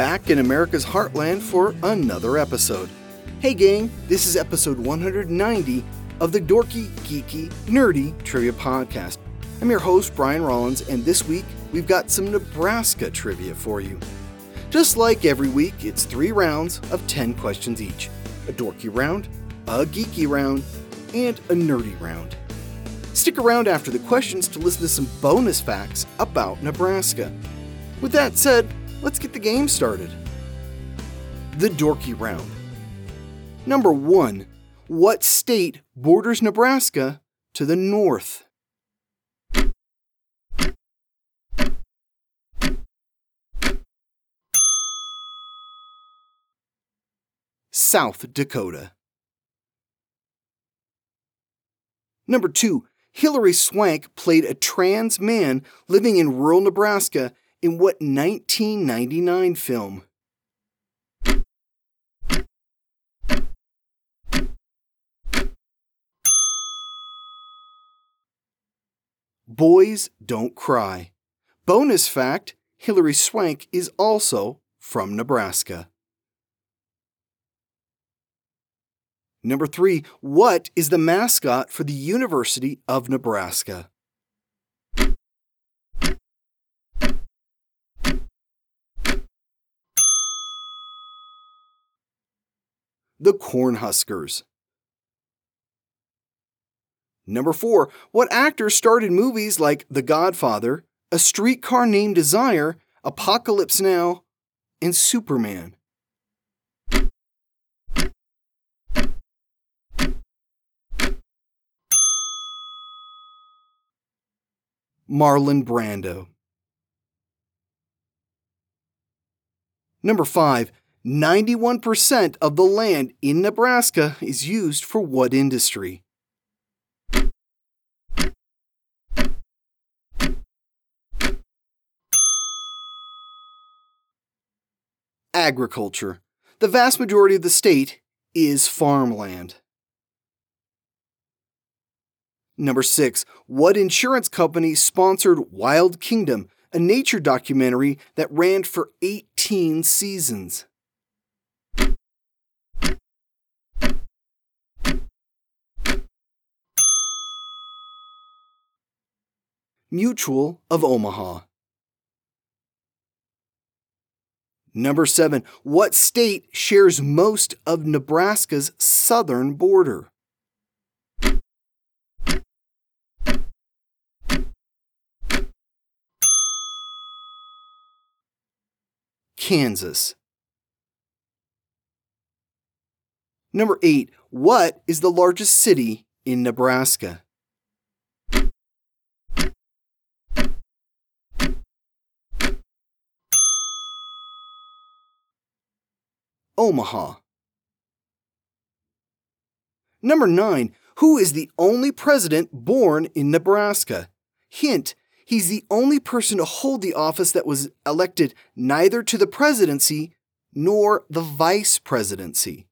back in America's heartland for another episode. Hey, gang, this is episode 190 of the Dorky, Geeky, Nerdy Trivia Podcast. I'm your host, Brian Rollins, and this week we've got some Nebraska trivia for you. Just like every week, it's three rounds of 10 questions each a dorky round, a geeky round, and a nerdy round. Stick around after the questions to listen to some bonus facts about Nebraska. With that said, let's get the game started. The Dorky Round. Number 1. What state borders Nebraska to the north? South Dakota. Number 2. Hilary Swank played a trans man living in rural Nebraska in what 1999 film? Boys Don't Cry. Bonus fact Hilary Swank is also from Nebraska. Number three, what is the mascot for the University of Nebraska? The Cornhuskers. Number four, what actor starred in movies like The Godfather, A Streetcar Named Desire, Apocalypse Now, and Superman? Marlon Brando. Number 5. 91% of the land in Nebraska is used for what industry? Agriculture. The vast majority of the state is farmland. Number 6. What insurance company sponsored Wild Kingdom, a nature documentary that ran for 18 seasons? Mutual of Omaha. Number 7. What state shares most of Nebraska's southern border? Kansas. Number 8. What is the largest city in Nebraska? Omaha. Number 9. Who is the only president born in Nebraska? Hint, he's the only person to hold the office that was elected neither to the presidency nor the vice presidency.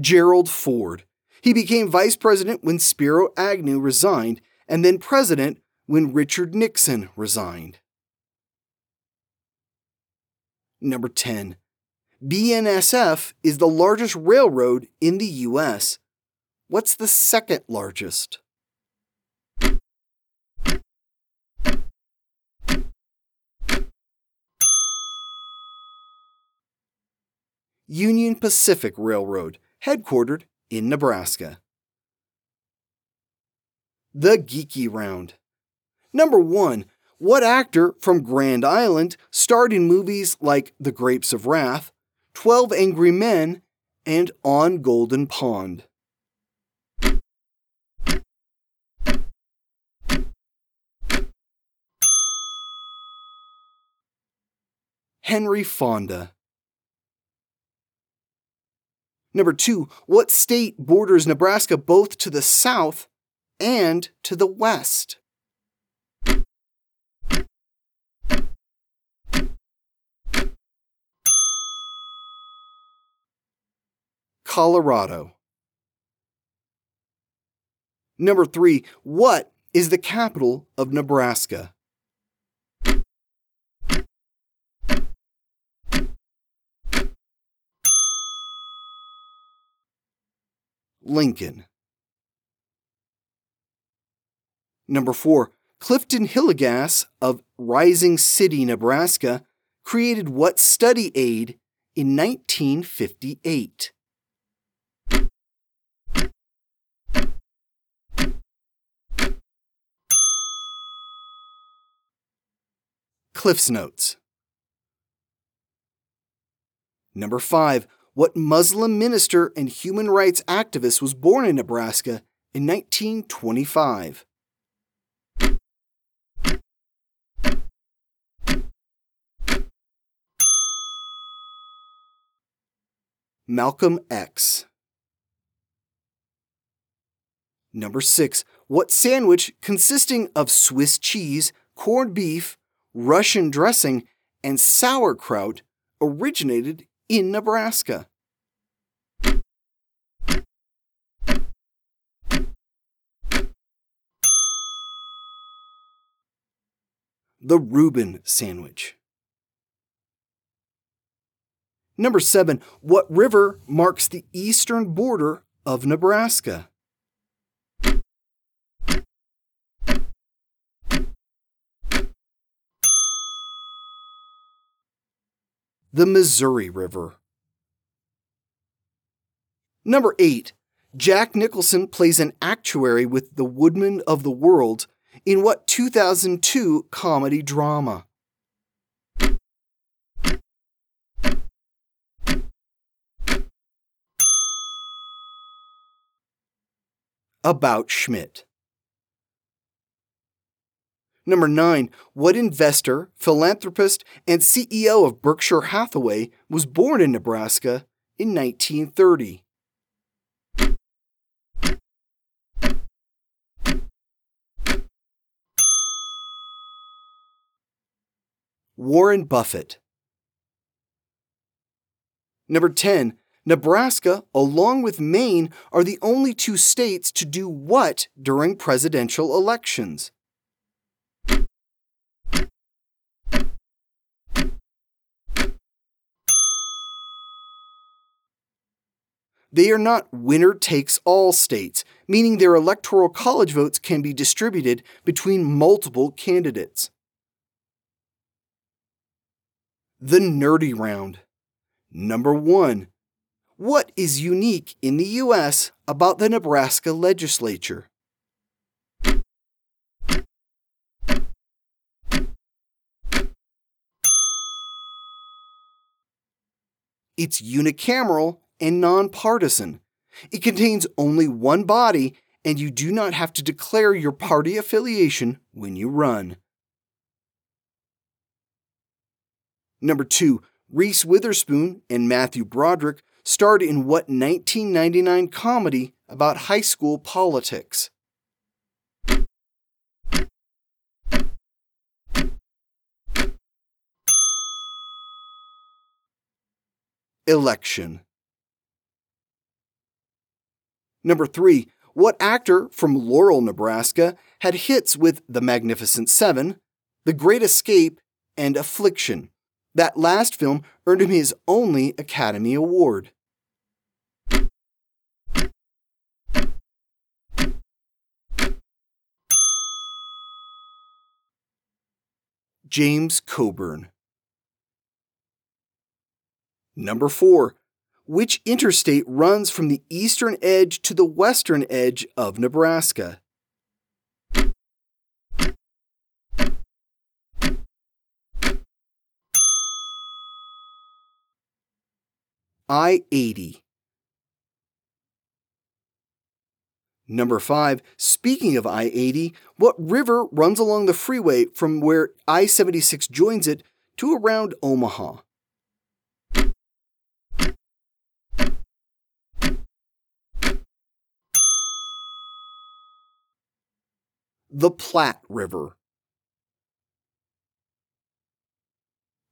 Gerald Ford. He became vice president when Spiro Agnew resigned, and then president when Richard Nixon resigned. Number 10. BNSF is the largest railroad in the U.S. What's the second largest? Union Pacific Railroad, headquartered in Nebraska. The Geeky Round. Number 1. What actor from Grand Island starred in movies like The Grapes of Wrath, 12 Angry Men, and On Golden Pond? Henry Fonda. Number two, what state borders Nebraska both to the south and to the west? Colorado. Number three, what is the capital of Nebraska? Lincoln. Number four, Clifton Hillegass of Rising City, Nebraska, created what study aid in 1958? Cliff's Notes. Number 5. What Muslim minister and human rights activist was born in Nebraska in 1925? Malcolm X. Number 6. What sandwich consisting of Swiss cheese, corned beef, Russian dressing, and sauerkraut originated in Nebraska? The Reuben sandwich. Number seven, what river marks the eastern border of Nebraska? The Missouri River. Number eight, Jack Nicholson plays an actuary with the Woodmen of the World in what 2002 comedy drama? about Schmidt. Number nine, what investor, philanthropist, and CEO of Berkshire Hathaway was born in Nebraska in 1930? Warren Buffett. Number 10, Nebraska, along with Maine, are the only two states to do what during presidential elections? They are not winner takes all states, meaning their electoral college votes can be distributed between multiple candidates. The Nerdy Round. Number 1. What is unique in the U.S. about the Nebraska legislature? It's unicameral and nonpartisan. It contains only one body, and you do not have to declare your party affiliation when you run. Number two, Reese Witherspoon and Matthew Broderick starred in what 1999 comedy about high school politics? Election. Number three, what actor from Laurel, Nebraska had hits with The Magnificent Seven, The Great Escape, and Affliction? That last film earned him his only Academy Award. James Coburn. Number 4. Which interstate runs from the eastern edge to the western edge of Nebraska? I 80. Number 5. Speaking of I 80, what river runs along the freeway from where I 76 joins it to around Omaha? The Platte River.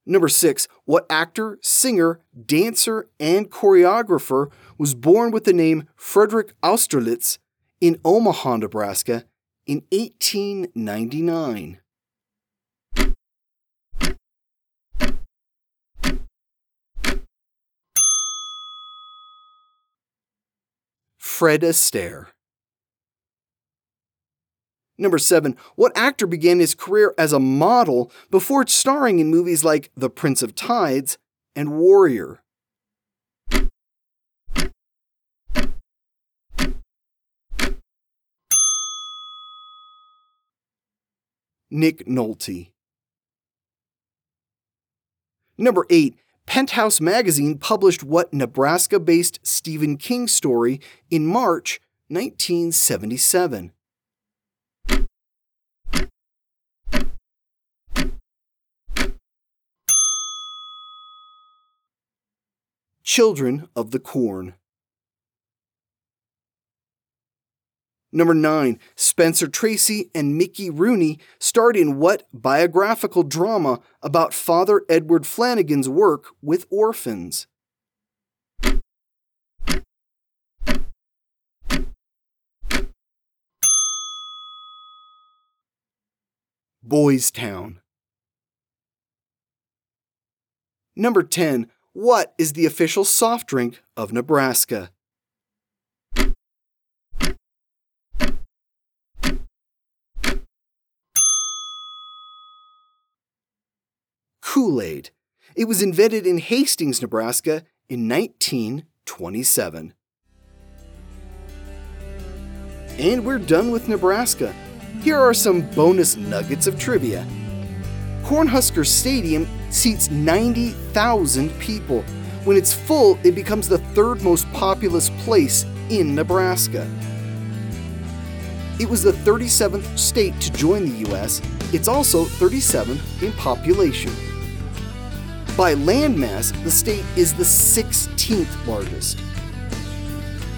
Number 6. What actor, singer, dancer, and choreographer was born with the name Frederick Austerlitz in Omaha, Nebraska in 1899. Fred Astaire. Number 7. What actor began his career as a model before starring in movies like The Prince of Tides and Warrior? Nick Nolte. Number 8. Penthouse magazine published what Nebraska based Stephen King story in March 1977. Children of the Corn. Number 9. Spencer Tracy and Mickey Rooney starred in what biographical drama about Father Edward Flanagan's work with orphans? Boys Town. Number 10. What is the official soft drink of Nebraska? Kool Aid. It was invented in Hastings, Nebraska in 1927. And we're done with Nebraska. Here are some bonus nuggets of trivia. Cornhusker Stadium seats 90,000 people. When it's full, it becomes the third most populous place in Nebraska. It was the 37th state to join the U.S. It's also 37th in population. By landmass, the state is the 16th largest.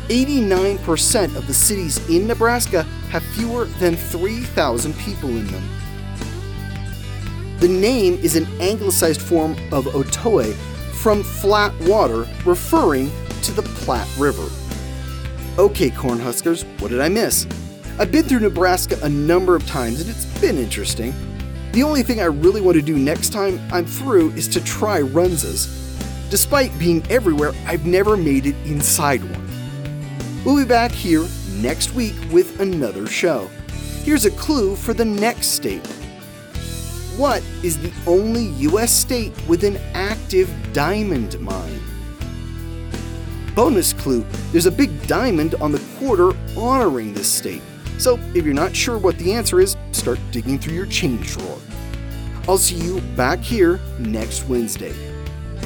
89% of the cities in Nebraska have fewer than 3,000 people in them. The name is an anglicized form of Otoe from flat water, referring to the Platte River. Okay, Cornhuskers, what did I miss? I've been through Nebraska a number of times and it's been interesting. The only thing I really want to do next time I'm through is to try Runzas. Despite being everywhere, I've never made it inside one. We'll be back here next week with another show. Here's a clue for the next state. What is the only U.S. state with an active diamond mine? Bonus clue there's a big diamond on the quarter honoring this state. So if you're not sure what the answer is, start digging through your change drawer. I'll see you back here next Wednesday.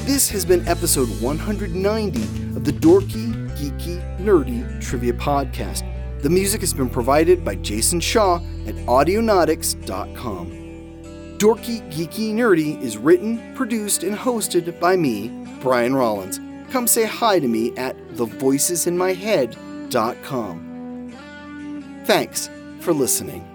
This has been episode 190 of the Dorky, Geeky, Nerdy Trivia Podcast. The music has been provided by Jason Shaw at Audionautix.com. Dorky, Geeky, Nerdy is written, produced, and hosted by me, Brian Rollins. Come say hi to me at thevoicesinmyhead.com. Thanks for listening.